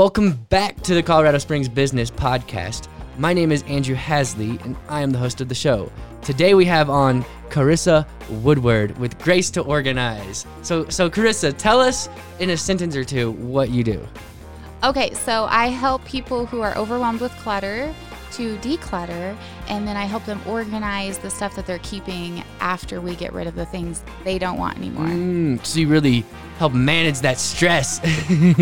Welcome back to the Colorado Springs Business Podcast. My name is Andrew Hasley, and I am the host of the show. Today we have on Carissa Woodward with Grace to Organize. So, so Carissa, tell us in a sentence or two what you do. Okay, so I help people who are overwhelmed with clutter to declutter, and then I help them organize the stuff that they're keeping after we get rid of the things they don't want anymore. Mm, so you really help manage that stress.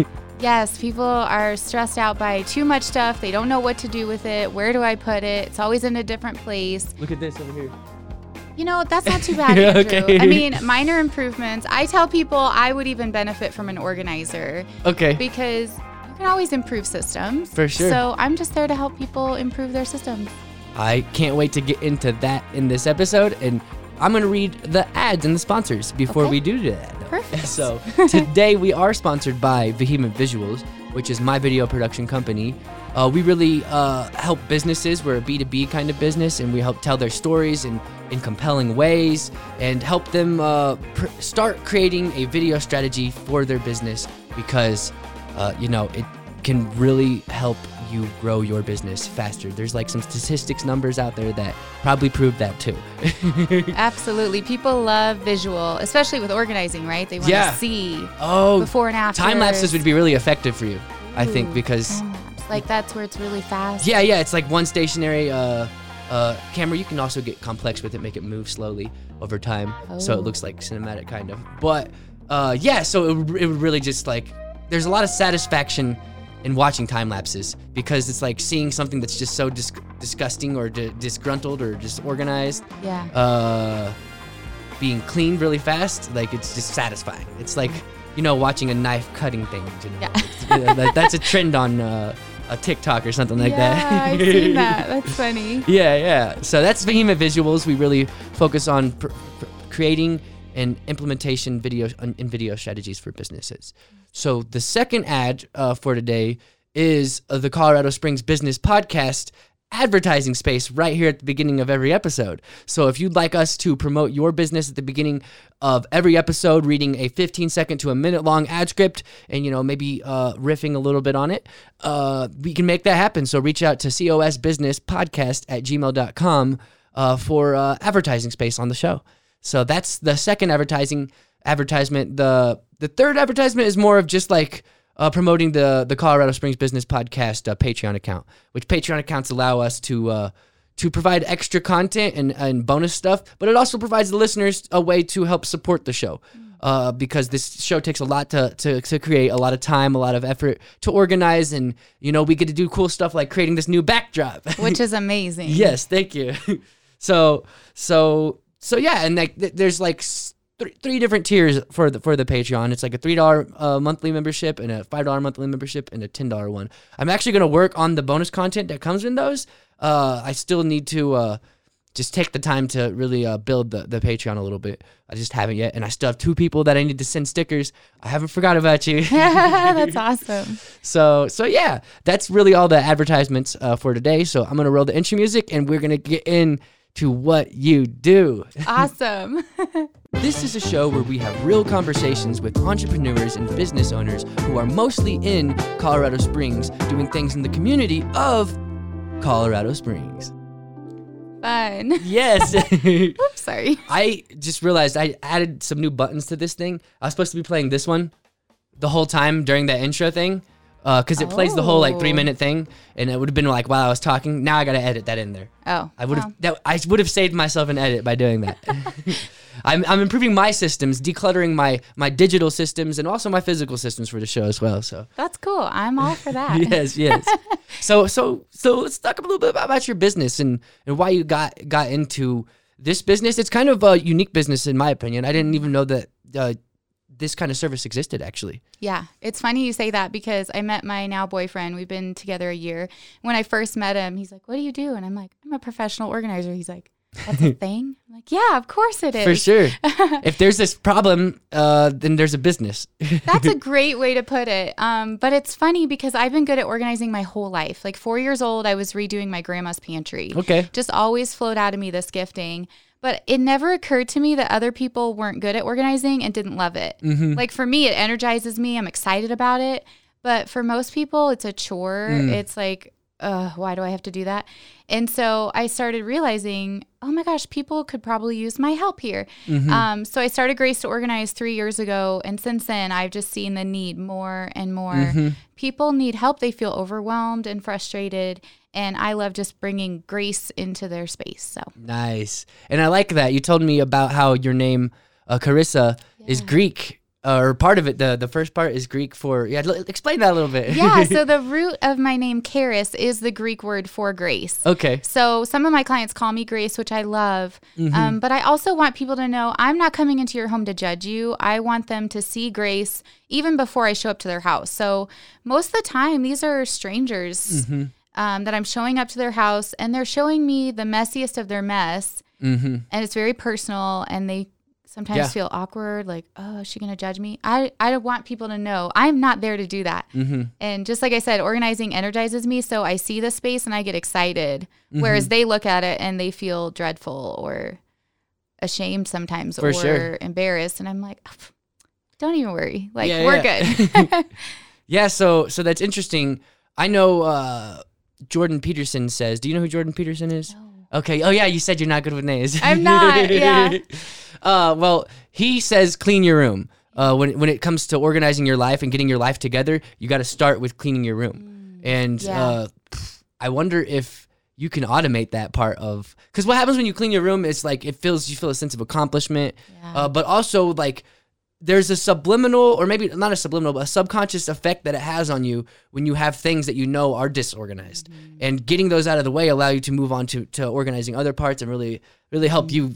Yes, people are stressed out by too much stuff. They don't know what to do with it. Where do I put it? It's always in a different place. Look at this over here. You know, that's not too bad, Andrew. Okay. I mean, minor improvements. I tell people I would even benefit from an organizer Okay. because you can always improve systems. For sure. So I'm just there to help people improve their systems. I can't wait to get into that in this episode, and I'm going to read the ads and the sponsors before Okay. we do that. Perfect. So today we are sponsored by Vehement Visuals, which is my video production company. Uh, we really uh, help businesses. We're a B2B kind of business, and we help tell their stories in, in compelling ways and help them uh, pr- start creating a video strategy for their business because, uh, you know, it can really help you grow your business faster. There's like some statistics numbers out there that probably prove that too. Absolutely. People love visual, especially with organizing, right? They want to see oh, before and after. time lapses would be really effective for you, I think, because like that's where it's really fast. Yeah, yeah, it's like one stationary uh, uh, camera. You can also get complex with it, make it move slowly over time, so Oh. it looks like cinematic kind of. But uh, yeah, so it, it would really just like there's a lot of satisfaction in watching time lapses because it's like seeing something that's just so dis- disgusting or di- disgruntled or disorganized Yeah. uh, being cleaned really fast. Like it's just satisfying. It's like you know watching a knife cutting things. You know, Yeah. That- that's a trend on uh, a TikTok or something like yeah, that. I've seen that. That's funny. Yeah, yeah. So that's Vehement Visuals. We really focus on pr- pr- creating and implementation video and video strategies for businesses. So the second ad uh, for today is uh, the Colorado Springs Business Podcast advertising space right here at the beginning of every episode. So if you'd like us to promote your business at the beginning of every episode, reading a 15 second to a minute long ad script and you know maybe uh, riffing a little bit on it, uh, we can make that happen. So reach out to cosbusinesspodcast at gmail.com uh, for uh, advertising space on the show. So that's the second advertising advertisement. The the third advertisement is more of just like uh, promoting the the Colorado Springs Business Podcast uh, Patreon account, which Patreon accounts allow us to uh, to provide extra content and, and bonus stuff, but it also provides the listeners a way to help support the show. Uh, because this show takes a lot to, to, to create, a lot of time, a lot of effort to organize, and you know we get to do cool stuff like creating this new backdrop. Which is amazing. Yes, thank you. so so so yeah, and like th- there's like three, three different tiers for the for the Patreon. It's like a three dollar uh, monthly membership and a five dollar monthly membership and a ten dollar one. I'm actually gonna work on the bonus content that comes in those. Uh, I still need to uh, just take the time to really uh, build the, the Patreon a little bit. I just haven't yet, and I still have two people that I need to send stickers. I haven't forgot about you. That's awesome. So so yeah, that's really all the advertisements uh, for today. So I'm gonna roll the intro music, and we're gonna get in to what you do. Awesome. This is a show where we have real conversations with entrepreneurs and business owners who are mostly in Colorado Springs, doing things in the community of Colorado Springs. Fun. Yes. Oops, sorry. I just realized I added some new buttons to this thing. I was supposed to be playing this one the whole time during that intro thing. Because it plays the whole like three minute thing, and it would have been like while I was talking. Now I gotta edit that in there. Oh. I would have well, that I would have saved myself an edit by doing that. I'm, I'm improving my systems, decluttering my my digital systems, and also my physical systems for the show as well. So That's cool. I'm all for that. yes, yes. so so so let's talk a little bit about your business and and why you got got into this business. It's kind of a unique business in my opinion. I didn't even know that uh, this kind of service existed actually. Yeah, it's funny you say that because I met my now boyfriend. We've been together a year. When I first met him, he's like, "What do you do?" And I'm like, "I'm a professional organizer." He's like, "That's a thing." I'm like, "Yeah, of course it is." For sure. if there's this problem, uh, then there's a business. That's a great way to put it. Um, but it's funny because I've been good at organizing my whole life. Like four years old, I was redoing my grandma's pantry. okay. Just always flowed out of me this gifting. But it never occurred to me that other people weren't good at organizing and didn't love it. Mm-hmm. Like for me, it energizes me. I'm excited about it. But for most people, it's a chore. Mm. It's like, uh, why do I have to do that? And so I started realizing, oh my gosh, people could probably use my help here. Mhm. Um, so I started Grace to Organize three years ago. And since then, I've just seen the need more and more. Mhm. People need help. They feel overwhelmed and frustrated. And I love just bringing grace into their space. So, Nice. And I like that. You told me about how your name, uh, Carissa, is Greek, uh, or part of it. The the first part is Greek for. Yeah, l- explain that a little bit. yeah. So the root of my name, Charis, is the Greek word for grace. okay. So some of my clients call me Grace, which I love. Um, but I also want people to know I'm not coming into your home to judge you. I want them to see Grace even before I show up to their house. So most of the time, these are strangers um, that I'm showing up to their house, and they're showing me the messiest of their mess, Mm-hmm. and it's very personal, and they sometimes Yeah. feel awkward, like, oh, is she gonna judge me? I I want people to know I'm not there to do that. Mm-hmm. And just like I said, organizing energizes me. So I see the space and I get excited. Mm-hmm. Whereas they look at it and they feel dreadful or ashamed sometimes For or sure. embarrassed. And I'm like, "Oh, don't even worry. Like, Yeah, we're yeah. good. Yeah. So so that's interesting. I know uh, Jordan Peterson says. Do you know who Jordan Peterson is? Okay. Oh yeah, you said you're not good with names. I'm not, yeah. Uh, well, he says clean your room. Uh, when when it comes to organizing your life and getting your life together, you got to start with cleaning your room. and Mm, yeah. uh, I wonder if you can automate that part of because what happens when you clean your room is like it feels you feel a sense of accomplishment, Yeah. uh, but also like there's a subliminal or maybe not a subliminal but a subconscious effect that it has on you when you have things that you know are disorganized Mm-hmm. and getting those out of the way allow you to move on to, to organizing other parts and really really Mm-hmm. help you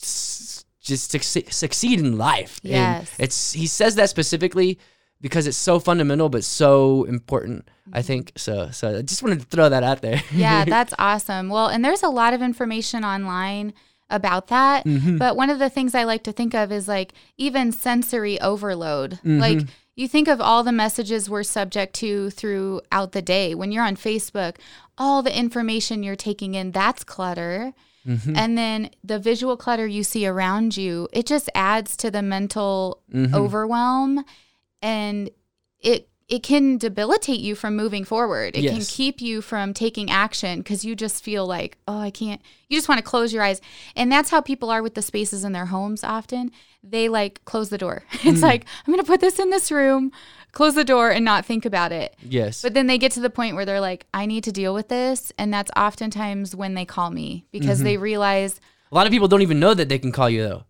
s- just succeed, succeed in life And Yes. it's he says that specifically because it's so fundamental but so important i think so so i just wanted to throw that out there yeah, that's awesome. Well, and there's a lot of information online about that. Mm-hmm. But one of the things I like to think of is like even sensory overload. Mm-hmm. Like you think of all the messages we're subject to throughout the day. When you're on Facebook, all the information you're taking in, that's clutter. Mm-hmm. And then the visual clutter you see around you, it just adds to the mental Mm-hmm. overwhelm and it it can debilitate you from moving forward. It can keep you from taking action because you just feel like, oh, I can't. You just want to close your eyes. And that's how people are with the spaces in their homes often. They like close the door. It's mm. like, I'm going to put this in this room, close the door, and not think about it. yes But then they get to the point where they're like, I need to deal with this. And that's oftentimes when they call me because they mm-hmm. realize, a lot of people don't even know that they can call you though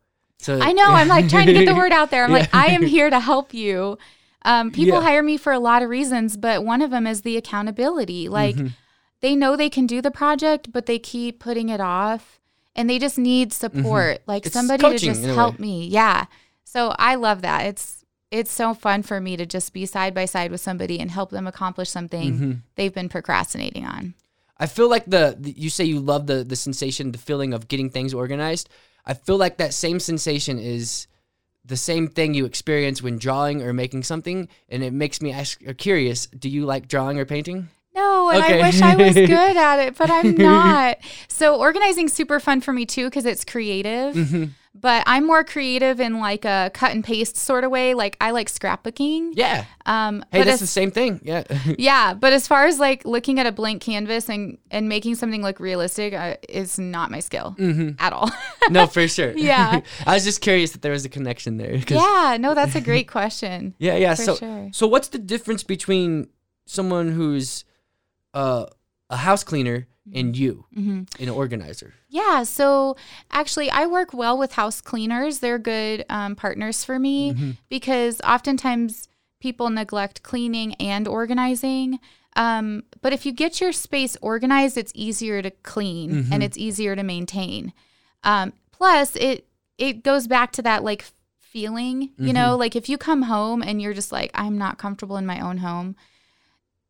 so I know, I'm like trying to get the word out there. I'm like, I am here to help you. Um, people Yeah. hire me for a lot of reasons, but one of them is the accountability. Like, Mm-hmm. they know they can do the project, but they keep putting it off and they just need support. Like, Mm-hmm. It's somebody coaching to just help me. Yeah. So I love that. It's, it's so fun for me to just be side by side with somebody and help them accomplish something Mm-hmm. they've been procrastinating on. I feel like the, the you say you love the the sensation, the feeling of getting things organized. I feel like that same sensation is the same thing you experience when drawing or making something, and it makes me ask or curious. Do you like drawing or painting? No, and Okay. I wish I was good at it, but I'm not. so organizing's super fun for me too because it's creative. Mm-hmm. But I'm more creative in like a cut and paste sort of way. Like I like scrapbooking. Yeah. Um, Hey, but that's as, the same thing. Yeah. yeah, but as far as like looking at a blank canvas and and making something look realistic uh, is not my skill at all. no, for sure. Yeah. I was just curious that there was a connection there. yeah, no, that's a great question. Yeah, yeah. For so, sure. so what's the difference between someone who's uh, a house cleaner Mm-hmm. and you, an organizer? Yeah, so actually, I work well with house cleaners. They're good um, partners for me because oftentimes people neglect cleaning and organizing. Um, but if you get your space organized, it's easier to clean and it's easier to maintain. Um, plus, it it goes back to that like feeling, you know, like if you come home and you're just like, I'm not comfortable in my own home.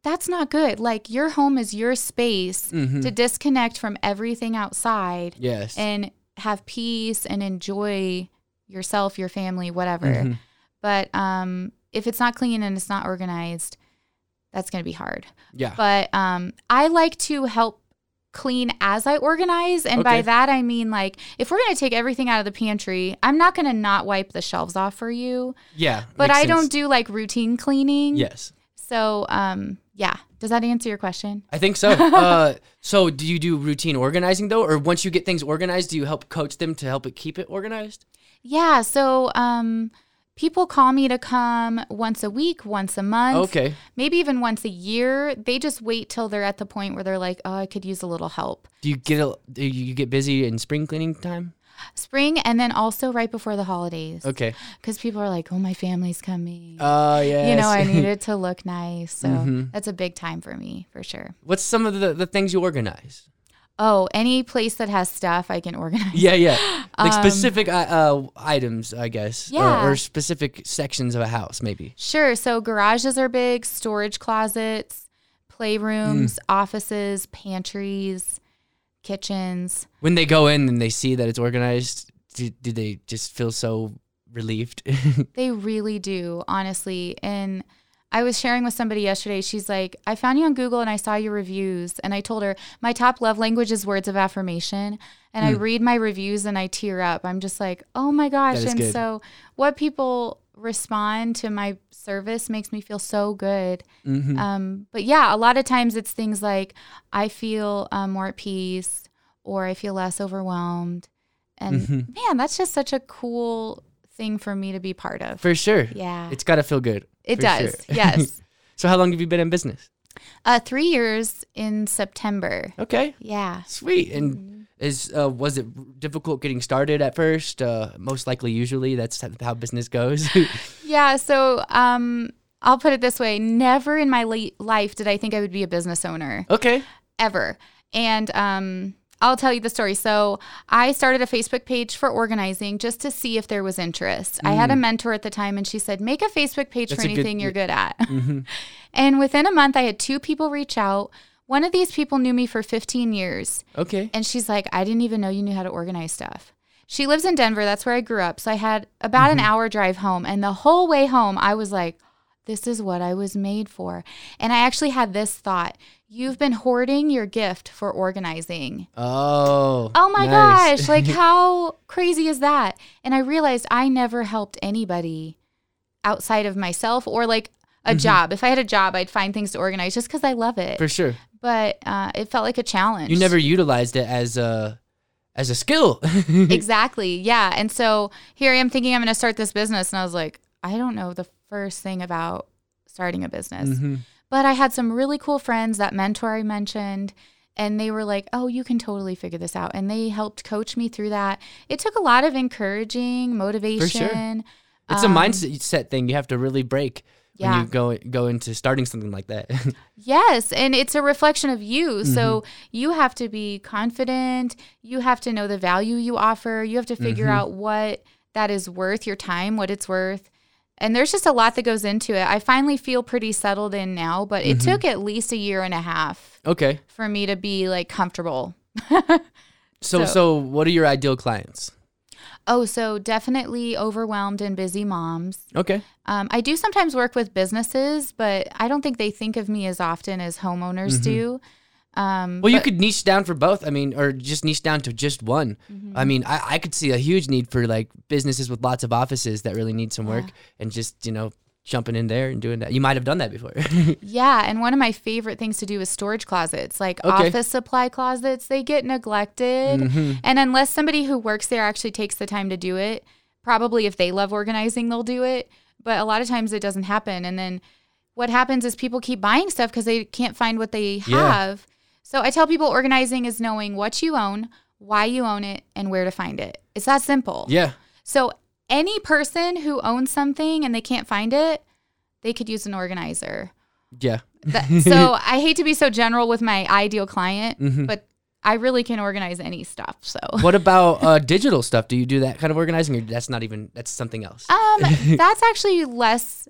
That's not good. Like your home is your space to disconnect from everything outside Yes. and have peace and enjoy yourself, your family, whatever. Mm-hmm. But um, if it's not clean and it's not organized, that's going to be hard. yeah. But um, I like to help clean as I organize. And by that, I mean, like, if we're going to take everything out of the pantry, I'm not going to not wipe the shelves off for you. yeah. But I don't do like routine cleaning. Yes. So, um, yeah. Does that answer your question? I think so. uh, so do you do routine organizing though, or once you get things organized, do you help coach them to help it keep it organized? Yeah. So, um, people call me to come once a week, once a month, Okay. maybe even once a year. They just wait till they're at the point where they're like, oh, I could use a little help. Do you get a, do you get busy in spring cleaning time? Spring and then also right before the holidays. Okay. Because people are like, oh, my family's coming. Oh yeah. you know, I need it to look nice. So that's a big time for me for sure. What's some of the, the things you organize? Oh, any place that has stuff I can organize. Yeah, yeah. Like specific uh, uh, items, I guess. Yeah. Or, specific sections of a house, maybe. Sure. So garages are big, storage closets, playrooms, offices, pantries, kitchens. When they go in and they see that it's organized, do, do they just feel so relieved? They really do, honestly. And I was sharing with somebody yesterday. She's like, I found you on Google and I saw your reviews. And I told her, my top love language is words of affirmation. And I hmm. read my reviews and I tear up. I'm just like, oh my gosh. And good. so, what people respond to my service makes me feel so good. Mm-hmm. Um, but yeah, a lot of times it's things like I feel um, more at peace or I feel less overwhelmed. And Mm-hmm. man, that's just such a cool thing for me to be part of. For sure. Yeah. It's got to feel good. It does. sure. Yes. So how long have you been in business? Uh, three years in September. Okay. Yeah. Sweet. And Mm-hmm. Is uh, was it difficult getting started at first? Uh, most likely, usually that's how business goes. Yeah. So um, I'll put it this way never in my late life did I think I would be a business owner, okay. ever. And um, I'll tell you the story. So I started a Facebook page for organizing just to see if there was interest. I had a mentor at the time, and she said, make a Facebook page Mm. That's for a good- anything you're good at. Mm-hmm. and within a month, I had two people reach out. One of these people knew me for 15 years. Okay. And she's like, I didn't even know you knew how to organize stuff. She lives in Denver. That's where I grew up. So I had about an mm-hmm. hour drive home. And the whole way home, I was like, this is what I was made for. And I actually had this thought you've been hoarding your gift for organizing. Oh. Oh my nice. gosh, like how crazy is that? And I realized I never helped anybody outside of myself or like a job. If I had a job, I'd find things to organize just because I love it. For sure. but uh, it felt like a challenge. You never utilized it as a as a skill. exactly. Yeah. And so here I am thinking I'm going to start this business. And I was like, I don't know the first thing about starting a business. Mhm. But I had some really cool friends, that mentor I mentioned, and they were like, oh, you can totally figure this out. And they helped coach me through that. It took a lot of encouraging, motivation. For sure. It's a Um, mindset thing you have to really break when Yeah. you go go into starting something like that. Yes, and it's a reflection of you. So Mm-hmm. you have to be confident. You have to know the value you offer. You have to figure Mm-hmm. out what that is worth, your time, what it's worth. And there's just a lot that goes into it. I finally feel pretty settled in now, but Mm-hmm. it took at least a year and a half okay. for me to be like comfortable. So, so So- what are your ideal clients? Oh, so definitely overwhelmed and busy moms. Okay. Um, I do sometimes work with businesses, but I don't think they think of me as often as homeowners do. Um, Mm-hmm. Well, you could niche down for both. I mean, or just niche down to just one. Mm-hmm. I mean, I, I could see a huge need for like businesses with lots of offices that really need some work and just, you know, jumping in there and doing that. You might have done that before. Yeah, and one of my favorite things to do is storage closets, like Okay. office supply closets. They get neglected, Mm-hmm. and unless somebody who works there actually takes the time to do it, probably if they love organizing, they'll do it. But a lot of times it doesn't happen, and then what happens is people keep buying stuff because they can't find what they Yeah. have. So I tell people organizing is knowing what you own, why you own it, and where to find it. It's that simple. yeah. So any person who owns something and they can't find it, they could use an organizer. Yeah. That, so I hate to be so general with my ideal client, Mm-hmm. but I really can organize any stuff. So What about uh, digital stuff? Do you do that kind of organizing or that's not even, that's something else? um, that's actually less.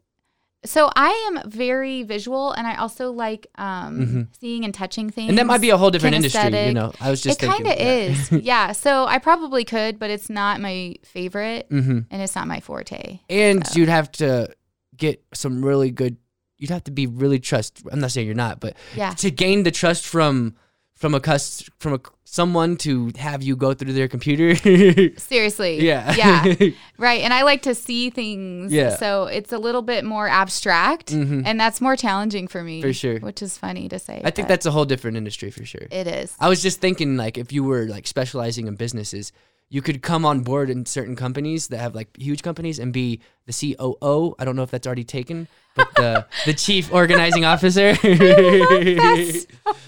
So I am very visual, and I also like um, seeing and touching things. Mm-hmm. and that might be a whole different industry, you know. I was just it kind of is, yeah. So I probably could, but it's not my favorite, Mm-hmm. and it's not my forte. And you'd have to get some really good. You'd have to be really trust. I'm not saying you're not, but Yeah. to gain the trust from from a cus from a someone to have you go through their computer. Seriously. yeah. Yeah. right. And I like to see things. Yeah. So it's a little bit more abstract. Mhm. And that's more challenging for me. For sure. Which is funny to say. I think that's a whole different industry for sure. it is. I was just thinking like if you were like specializing in businesses, you could come on board in certain companies that have like huge companies and be the COO. I don't know if that's already taken, but the the chief organizing officer. that.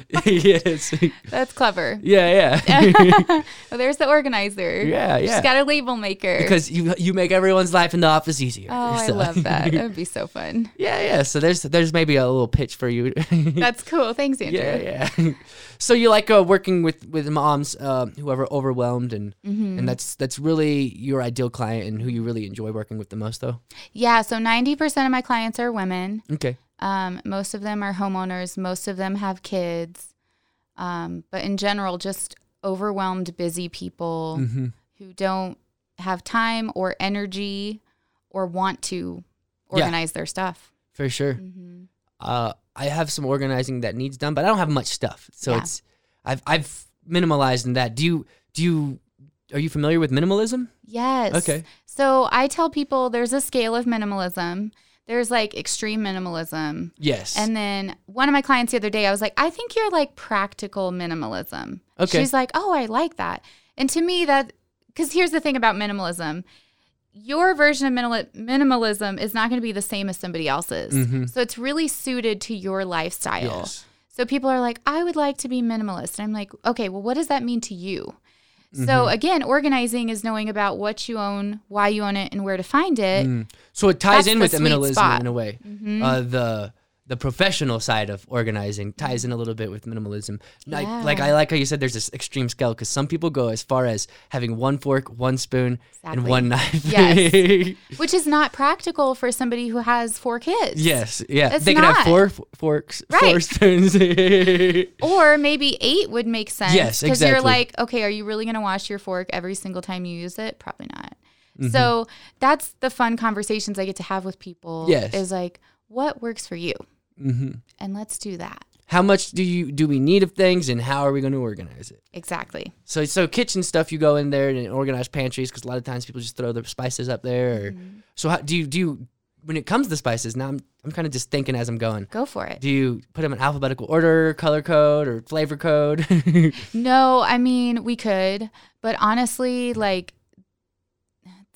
yes. That's clever. Yeah, yeah. well, there's the organizer. Yeah, yeah. She's got a label maker. because you you make everyone's life in the office easier. oh, I love that. That would be so fun. yeah, yeah. So there's there's maybe a little pitch for you. That's cool. Thanks, Andrew. yeah, yeah. so you like uh, working with with moms uh, who are overwhelmed and Mm-hmm. and that's that's really your ideal client and who you really enjoy working with the most though. Yeah. So 90% of my clients are women. Okay. Um, most of them are homeowners. Most of them have kids. Um, but in general, just overwhelmed, busy people Mm-hmm. who don't have time or energy or want to Yeah. organize their stuff. For sure. hmm Uh, I have some organizing that needs done, but I don't have much stuff. So Yeah. it's I've I've minimalized in that. Do you do you are you familiar with minimalism? Yes. Okay. So I tell people there's a scale of minimalism. There's like extreme minimalism. Yes. And then one of my clients the other day, I was like, I think you're like practical minimalism. Okay. She's like, oh, I like that. And to me, that, because here's the thing about minimalism your version of minimal, minimalism is not going to be the same as somebody else's. Mhm. So it's really suited to your lifestyle. yes. So people are like, I would like to be minimalist. And I'm like, okay, well, what does that mean to you? Mm-hmm. So again, organizing is knowing about what you own, why you own it, and where to find it. Mm. So it ties That's in with the minimalism spot. in a way. Mhm. Uh, the the professional side of organizing ties in a little bit with minimalism. Like, like I like how you said there's this extreme scale because some people go as far as having one fork, one spoon, and one knife. Yes. Which is not practical for somebody who has four kids. yes. Yeah. They can have four f- forks, four Right. spoons. Or maybe eight would make sense. Yes, Because you're like, okay, are you really going to wash your fork every single time you use it? Probably not. Mm-hmm. So that's the fun conversations I get to have with people. Yes. Is like, what works for you? Hmm And let's do that. How much do you do we need of things, and how are we going to organize it? Exactly. So, so kitchen stuff, you go in there and organize pantries because a lot of times people just throw their spices up there. Or, Mm-hmm. So, how do you do? You, when it comes to spices, now I'm I'm kind of just thinking as I'm going. Go for it. Do you put them in alphabetical order, color code, or flavor code? No, I mean, we could, but honestly, like,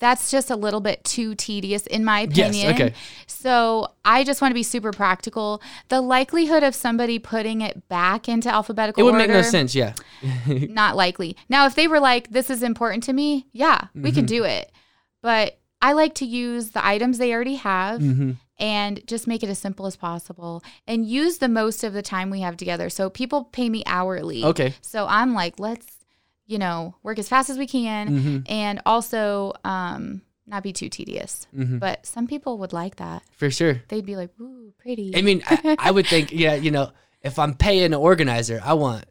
that's just a little bit too tedious, in my opinion. Yes, okay. So I just want to be super practical. The likelihood of somebody putting it back into alphabetical order. it would order, make no sense. Yeah. not likely. Now, if they were like, "This is important to me," yeah, we Mm-hmm. can do it. But I like to use the items they already have hmm and just make it as simple as possible and use the most of the time we have together. So people pay me hourly. Okay. So I'm like, let's, you know, work as fast as we can hmm and also um, not be too tedious. hmm But some people would like that. For sure. They'd be like, ooh, pretty. I mean, I, I would think, yeah, you know, if I'm paying an organizer, I want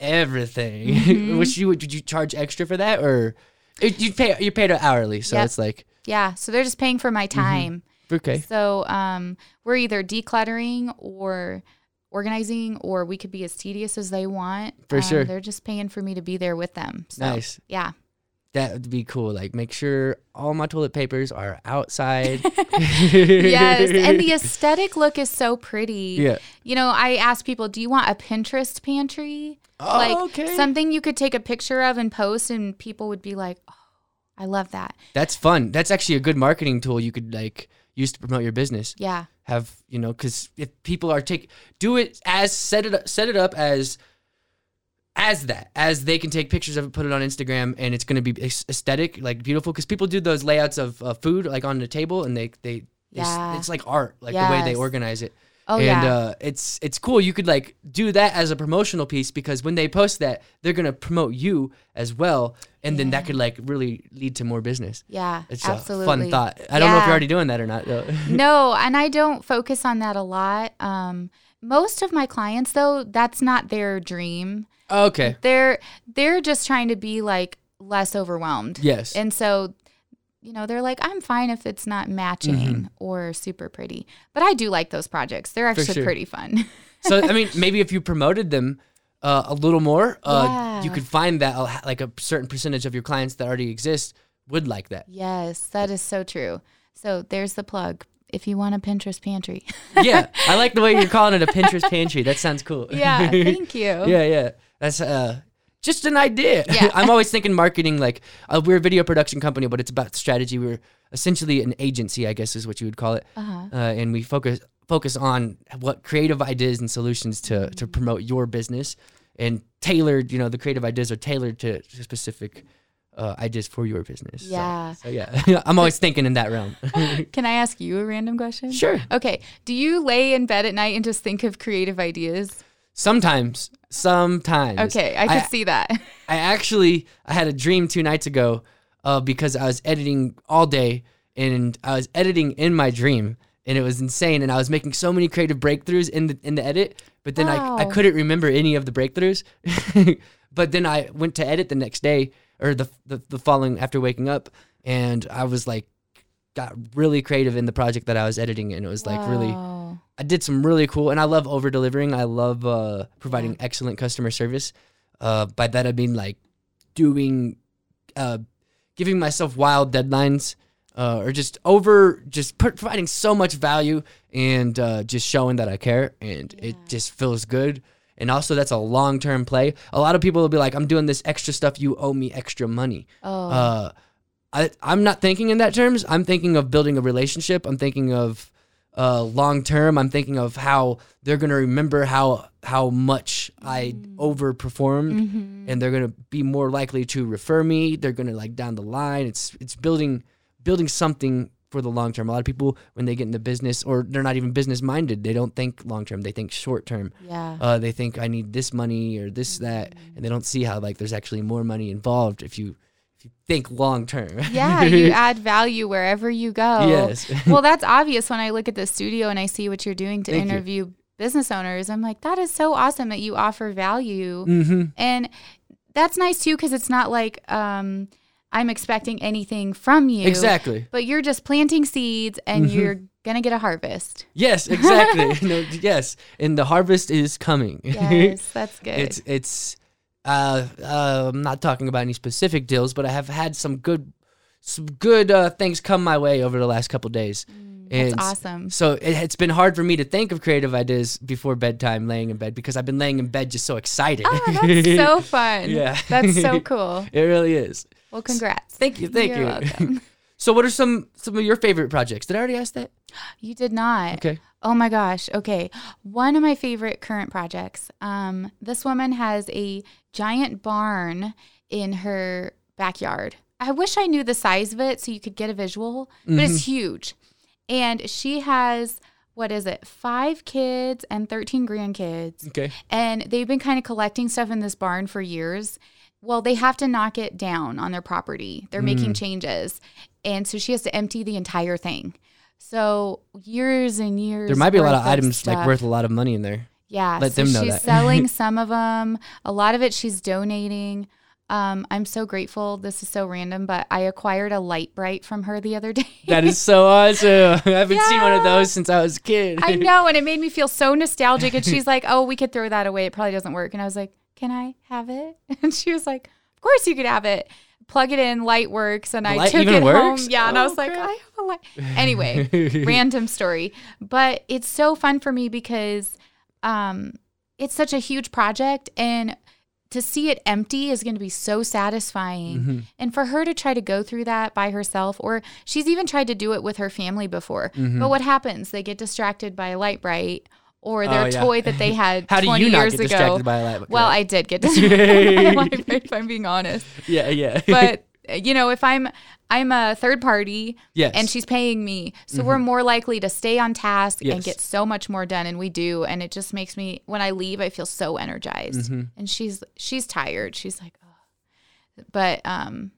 everything. Mhm. Which you would, did you charge extra for that, or you pay you paid hourly, so Yep. it's like yeah. So they're just paying for my time. okay, So um, we're either decluttering or organizing, or we could be as tedious as they want. For Um, sure. They're just paying for me to be there with them. So, nice. Yeah. That would be cool. Like, make sure all my toilet papers are outside. yes. And the aesthetic look is so pretty. yeah. You know, I ask people, do you want a Pinterest pantry? Oh, like okay. something you could take a picture of and post, and people would be like, oh, I love that. That's fun. That's actually a good marketing tool you could like use to promote your business. Yeah. Have you know? Because if people are take do it as set it up, set it up as as that as they can take pictures of it, put it on Instagram, and it's going to be aesthetic, like beautiful. Because people do those layouts of uh, food like on the table, and they they, they Yeah. it's like art, like the way they organize it. Oh, and yeah. uh, it's it's cool. You could like do that as a promotional piece because when they post that, they're gonna promote you as well, and then that could like really lead to more business. yeah. It's absolutely. a fun thought. I don't know if you're already doing that or not. Though. no, and I don't focus on that a lot. Um, most of my clients, though, that's not their dream. okay. They're they're just trying to be like less overwhelmed. Yes. And so, you know, they're like, I'm fine if it's not matching Mm-hmm. or super pretty. But I do like those projects. They're actually sure. pretty fun. so I mean, maybe if you promoted them uh, a little more, uh, you could find that uh, like a certain percentage of your clients that already exist would like that. Yes, that is so true. So there's the plug. If you want a Pinterest pantry. yeah, I like the way you're calling it a Pinterest pantry. That sounds cool. yeah, thank you. yeah, yeah. That's uh, just an idea. Yeah. I'm always thinking marketing. Like uh, we're a video production company, but it's about strategy. We're essentially an agency, I guess, is what you would call it. Uh-huh. Uh, and we focus focus on what creative ideas and solutions to to promote your business and tailored. You know, the creative ideas are tailored to, specific. Uh, ideas for your business. So- Yeah. So, yeah, I'm always thinking in that realm. Can I ask you a random question? sure. Okay. Do you lay in bed at night and just think of creative ideas? Sometimes. Sometimes. Okay, I could see that. I actually I had a dream two nights ago uh, because I was editing all day and I was editing in my dream and it was insane and I was making so many creative breakthroughs in the in the edit but then I, I couldn't remember any of the breakthroughs but then I went to edit the next day or the, the the following after waking up and I was like got really creative in the project that I was editing and it was like really Wow. I did some really cool, and I love over delivering. I love uh, providing excellent customer service. Uh, by that I mean like doing, uh, giving myself wild deadlines, uh, or just over, just pr- providing so much value and uh, just showing that I care, and it just feels good. And also, that's a long term play. A lot of people will be like, "I'm doing this extra stuff. You owe me extra money." Oh. uh, I, I'm not thinking in that terms. I'm thinking of building a relationship. I'm thinking of uh, long term. I'm thinking of how they're gonna remember how how much I overperformed, Mm-hmm. and they're gonna be more likely to refer me. They're gonna like down the line. It's it's building building something for the long term. A lot of people when they get into business or they're not even business minded, they don't think long term. They think short term. yeah. Uh, they think I need this money or this that, and they don't see how like there's actually more money involved if you if you think long term. yeah, you add value wherever you go. Yes. well, that's obvious when I look at the studio and I see what you're doing to Thank you. interview business owners. I'm like, that is so awesome that you offer value. mm-hmm. And that's nice too, because it's not like um, I'm expecting anything from you. Exactly. But you're just planting seeds and Mhm. you're going to get a harvest. Yes, exactly. no, yes, and the harvest is coming. Yes, that's good. it's it's. Uh, uh, I'm not talking about any specific deals, but I have had some good, some good uh, things come my way over the last couple days. Mm, that's and awesome. So it, it's been hard for me to think of creative ideas before bedtime, laying in bed, because I've been laying in bed just so excited. Oh, that's so fun. Yeah. That's so cool. it really is. Well, congrats. Thank you, thank You're you. welcome. So, what are some some of your favorite projects? Did I already ask that? You did not. Okay. Oh my gosh. Okay. One of my favorite current projects. Um, this woman has a giant barn in her backyard. I wish I knew the size of it so you could get a visual, but it's mm-hmm. huge. And she has, what is it, five kids and 13 grandkids. Okay. And they've been kind of collecting stuff in this barn for years. Well, they have to knock it down on their property. They're making mm. changes. And so she has to empty the entire thing. So years and years. There might be a lot of worth items like worth a lot of money in there. Yeah. let so them know she's that. selling some of them. A lot of it she's donating. Um, I'm so grateful. This is so random, but I acquired a Lite-Brite from her the other day. That is so awesome. I haven't seen one of those since I was a kid. I know, and it made me feel so nostalgic. And she's like, "Oh, we could throw that away. It probably doesn't work." And I was like, "Can I have it?" And she was like, "Of course you could have it. Plug it in. Light works." And I took it works? home. Yeah, and I Oh, was like, "I have a light." Anyway, random story, but it's so fun for me because um, it's such a huge project and. To see it empty is going to be so satisfying. Mm-hmm. And for her to try to go through that by herself, or she's even tried to do it with her family before. But what happens? They get distracted by a Lite-Brite or their Mm-hmm. Oh, yeah. toy that they had How do 20 you not years get ago. distracted by a light? well, I did get distracted by a Lite-Brite, if I'm being honest. yeah, yeah. But you know, if I'm I'm a third party yes, Mm-hmm. and she's paying me, so we're more likely to stay on task and get so much more done, and we do. And it just makes me when I leave, I feel so energized. Mm-hmm. And she's she's tired. She's like, oh. but um,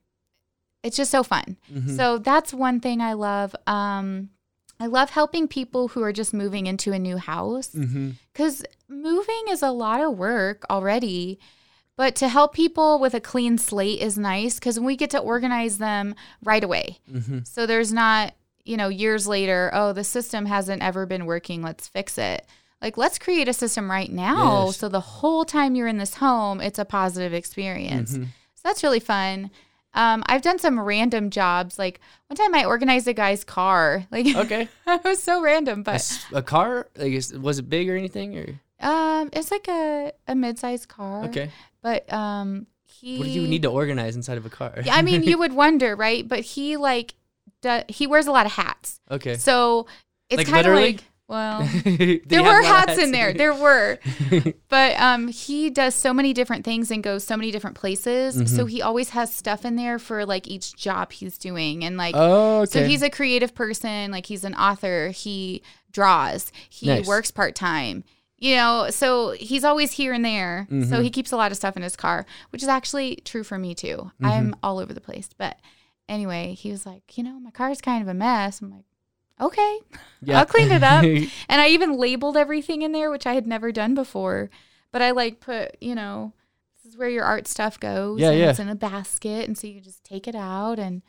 it's just so fun. Mm-hmm. So that's one thing I love. Um, I love helping people who are just moving into a new house because moving is a lot of work already. But to help people with a clean slate is nice because we get to organize them right away. hmm So there's not, you know, years later, oh, the system hasn't ever been working. Let's fix it. like let's create a system right now Yes. so the whole time you're in this home it's a positive experience Mhm. so that's really fun um, i've done some random jobs like one time i organized a guy's car like Okay. it was so random A, but s- a car? Like, was it big or anything? Or um, it's like a, a mid-sized car okay. but um, he What do you need to organize inside of a car? Yeah, I mean, you would wonder, right? But he like, do, he wears a lot of hats, okay. so it's Like, kind of like, well, there were of hats in there. There were, but um, he does so many different things and goes so many different places. Mm-hmm. So he always has stuff in there for like each job he's doing, and like, oh, okay. so he's a creative person. Like he's an author. He draws. He Nice. works part time. You know, so he's always here and there. Mm-hmm. So he keeps a lot of stuff in his car, which is actually true for me too. Mm-hmm. I'm all over the place. But anyway, he was like, you know, my car's kind of a mess. I'm like, okay, Yeah. I'll clean it up. and I even labeled everything in there, which I had never done before. But I like put, you know, this is where your art stuff goes. Yeah, and yeah. It's in a basket, and so you just take it out, and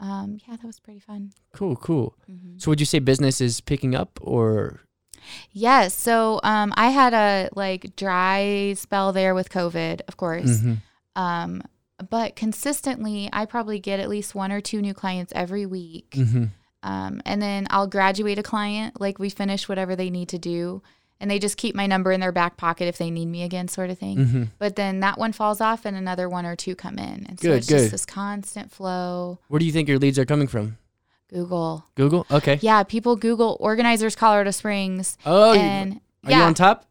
um, yeah, that was pretty fun. cool, cool. Mm-hmm. So would you say business is picking up or Yes. So um, I had a like dry spell there with COVID, of course. Mhm. Um, but consistently, I probably get at least one or two new clients every week. Mhm. Um, and then I'll graduate a client, like we finish whatever they need to do, and they just keep my number in their back pocket if they need me again, sort of thing. Mhm. But then that one falls off, and another one or two come in, and so Good, it's good. just this constant flow. Where do you think your leads are coming from? Google, Google? Okay. yeah, people Google organizers Colorado Springs, Oh, and are yeah, you on top?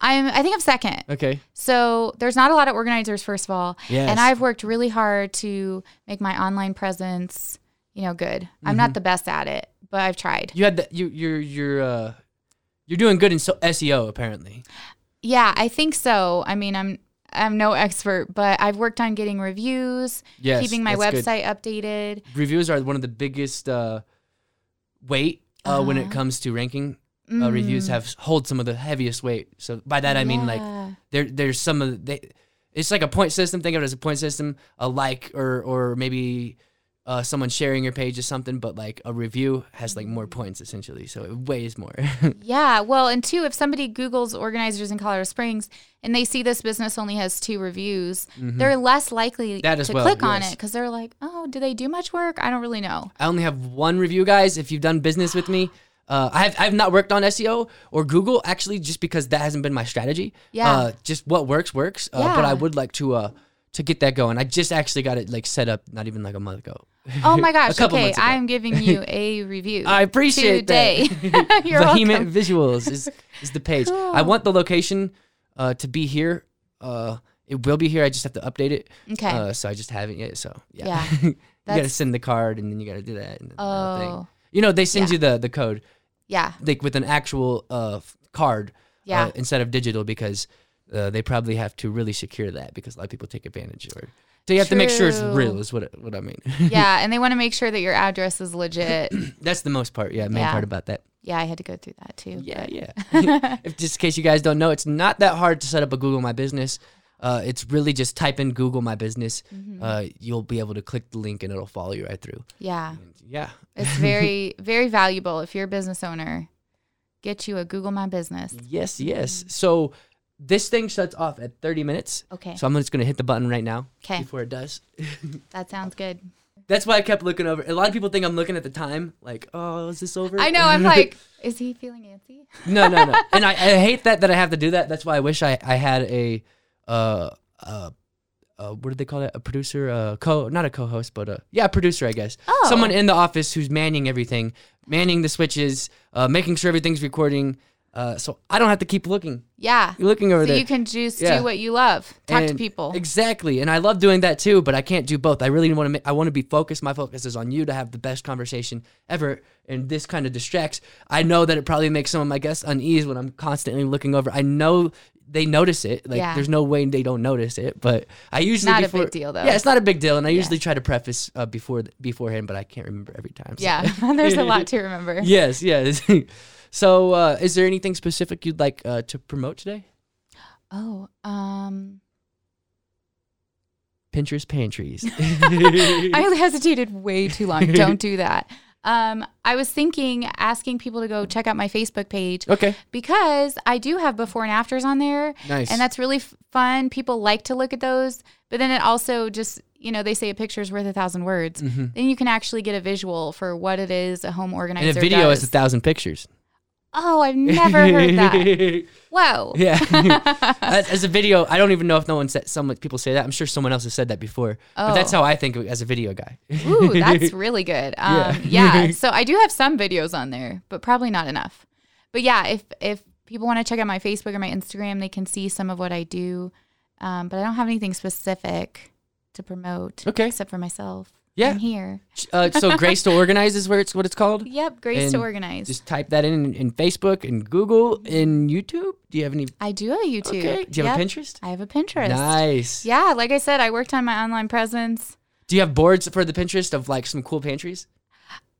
I'm. I think I'm second. Okay. So there's not a lot of organizers, first of all. Yes. And I've worked really hard to make my online presence, you know, good. I'm Mm-hmm. not the best at it, but I've tried. You had that you you're you're uh you're doing good in so- SEO apparently. Yeah, I think so. I mean, I'm I'm no expert, but I've worked on getting reviews, Yes. keeping my that's good. website updated. Reviews are one of the biggest uh weight uh, when it Uh-huh. comes to ranking. Uh, reviews Mm, have hold some of the heaviest weight. So by that I mean like there there's some of the, they it's like a point system think of it as a point system a like or or maybe uh, someone sharing your page or something but like a review has like more points essentially so it weighs more Yeah, well, and two, if somebody Googles organizers in Colorado Springs and they see this business only has two reviews, they're less likely Mm-hmm. That to well, click on it because they're like, oh, do they do much work? I don't really know. i only have one review guys if you've done business with me uh, I have, I have not worked on SEO or Google actually just because that hasn't been my strategy. Yeah. Uh, just what works works. Uh, But I would like to uh, to get that going. I just actually got it like set up not even like a month ago. Oh my gosh. okay. I'm giving you a review. I appreciate today. that. You're Vehement welcome. Visuals is, is the page. I want the location uh, to be here. Uh, it will be here. I just have to update it. Okay. Uh, so I just haven't yet. So yeah, Yeah, you gotta send the card and then you gotta do that. And oh, You know, they send Yeah. you the the code yeah, like with an actual uh card yeah. uh, instead of digital because uh, they probably have to really secure that because a lot of people take advantage of it. so you have to make sure it's real is what what I mean. yeah, and they want to make sure that your address is legit. That's the most part. Yeah, main Yeah. part about that. Yeah, I had to go through that too. Yeah, yeah. if just in case you guys don't know, it's not that hard to set up a Google My Business. Uh, it's really just type in Google My Business. Mm-hmm. Uh, you'll be able to click the link and it'll follow you right through. Yeah, And yeah. it's very, very valuable if you're a business owner. Get you a Google My Business. Yes, yes. So this thing shuts off at 30 minutes. Okay, So I'm just going to hit the button right now okay, before it does. that sounds good. That's why I kept looking over. A lot of people think I'm looking at the time, like, oh, is this over? I know. I'm like, is he feeling antsy? no, no, no. And I, I hate that that I have to do that. That's why I wish I, I had a uh uh uh what did they call it? A producer, uh co not a co-host, but a yeah, a producer, I guess. Oh. Someone in the office who's manning everything, manning the switches, uh making sure everything's recording. Uh so I don't have to keep looking. Yeah. You're looking over So there. you can just Yeah. do what you love. Talk to people. Exactly. And I love doing that too, but I can't do both. I really want to I want to be focused. My focus is on you to have the best conversation ever. And this kind of distracts. I know that it probably makes some of my guests unease when I'm constantly looking over. I know they notice it. Like Yeah. there's no way they don't notice it, but I usually Not a big deal, though. Yeah, it's not a big deal and I Yeah. usually try to preface uh, before beforehand, but I can't remember every time. so- yeah. There's a lot to remember. yes, yes. so, uh, is there anything specific you'd like uh, to promote today? Oh, um, Pinterest pantries. I hesitated way too long. Don't do that. Um, I was thinking asking people to go check out my Facebook page Okay. because I do have before and afters on there. Nice. And that's really f- fun. People like to look at those, but then it also just, you know, they say a picture is worth a thousand words. Then you can actually get a visual for what it is a home organizer And a video does. is a thousand pictures. Oh, I've never heard that. Whoa. Yeah. as, as a video, I don't even know if no one said some people say that. I'm sure someone else has said that before. But that's Oh. how I think of as a video guy. Ooh, that's really good. Um, yeah. So I do have some videos on there, but probably not enough. But yeah, if if people want to check out my Facebook or my Instagram, they can see some of what I do. Um, but I don't have anything specific to promote. Okay. Except for myself. Yeah. I'm here. Uh, so Grace to Organize is where it's what it's called. Yep. Grace to organize. Just type that in in Facebook and Google and YouTube. Do you have any? I do a YouTube. Okay. Do you have a Yep. Pinterest? I have a Pinterest. Nice. Yeah, like I said, I worked on my online presence. Do you have boards for the Pinterest of like some cool pantries?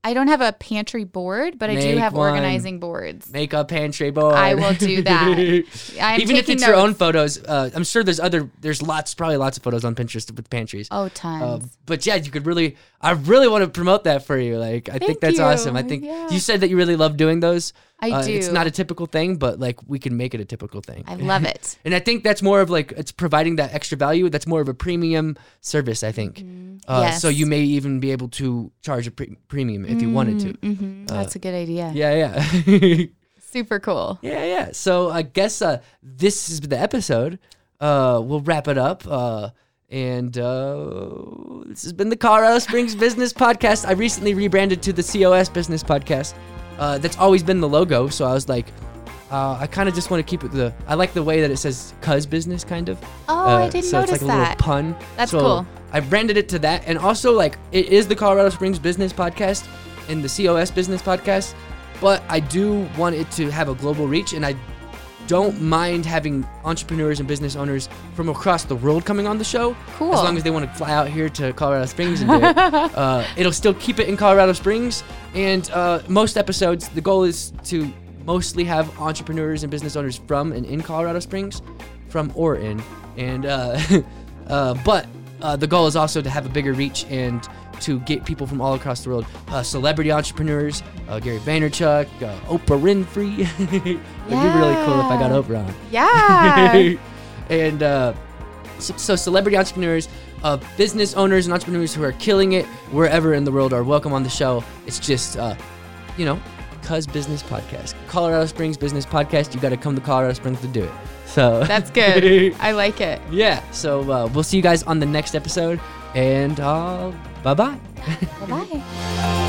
I don't have a pantry board, but I do have one. organizing boards. Make a pantry board. I will do that. I'm Even if it's your own photos, uh, I'm sure there's other. There's lots, probably lots of photos on Pinterest with pantries. Oh, tons. Uh, but yeah, you could really, I really want to promote that for you. Like, I think that's you. awesome. I think Yeah. you said that you really love doing those. I Uh, It's not a typical thing, but like we can make it a typical thing. I love it. and I think that's more of like it's providing that extra value. That's more of a premium service. I think. Uh, So you may even be able to charge a pre- premium if you wanted to. hmm That's a good idea. Yeah, yeah. Super cool. Yeah, yeah. So I guess uh, this is the episode. Uh, we'll wrap it up. Uh, and uh, this has been the Colorado Springs Business Podcast. I recently rebranded to the COS Business Podcast. Uh, that's always been the logo. So I was like, uh, I kind of just want to keep it the. I like the way that it says "Cuz Business," kind of. Oh, Uh, I didn't so notice it's like a that. little pun. That's So cool. I branded it to that, and also like it is the Colorado Springs Business Podcast and the COS Business Podcast, but I do want it to have a global reach, and I don't mind having entrepreneurs and business owners from across the world coming on the show. Cool. As long as they want to fly out here to Colorado Springs and do it. uh, it'll still keep it in Colorado Springs. And uh, most episodes, the goal is to mostly have entrepreneurs and business owners from and in Colorado Springs, from or in. And uh, uh, but uh, the goal is also to have a bigger reach and to get people from all across the world, uh, celebrity entrepreneurs, uh, Gary Vaynerchuk, uh, Oprah Winfrey. It'd be really cool if I got Oprah on. Yeah. and uh, so, so celebrity entrepreneurs, uh, business owners, and entrepreneurs who are killing it wherever in the world are welcome on the show. It's just, uh, you know, Cuz Business Podcast, Colorado Springs Business Podcast. You got to come to Colorado Springs to do it. So That's good. I like it. yeah. So uh, we'll see you guys on the next episode, and uh, bye bye. Bye bye.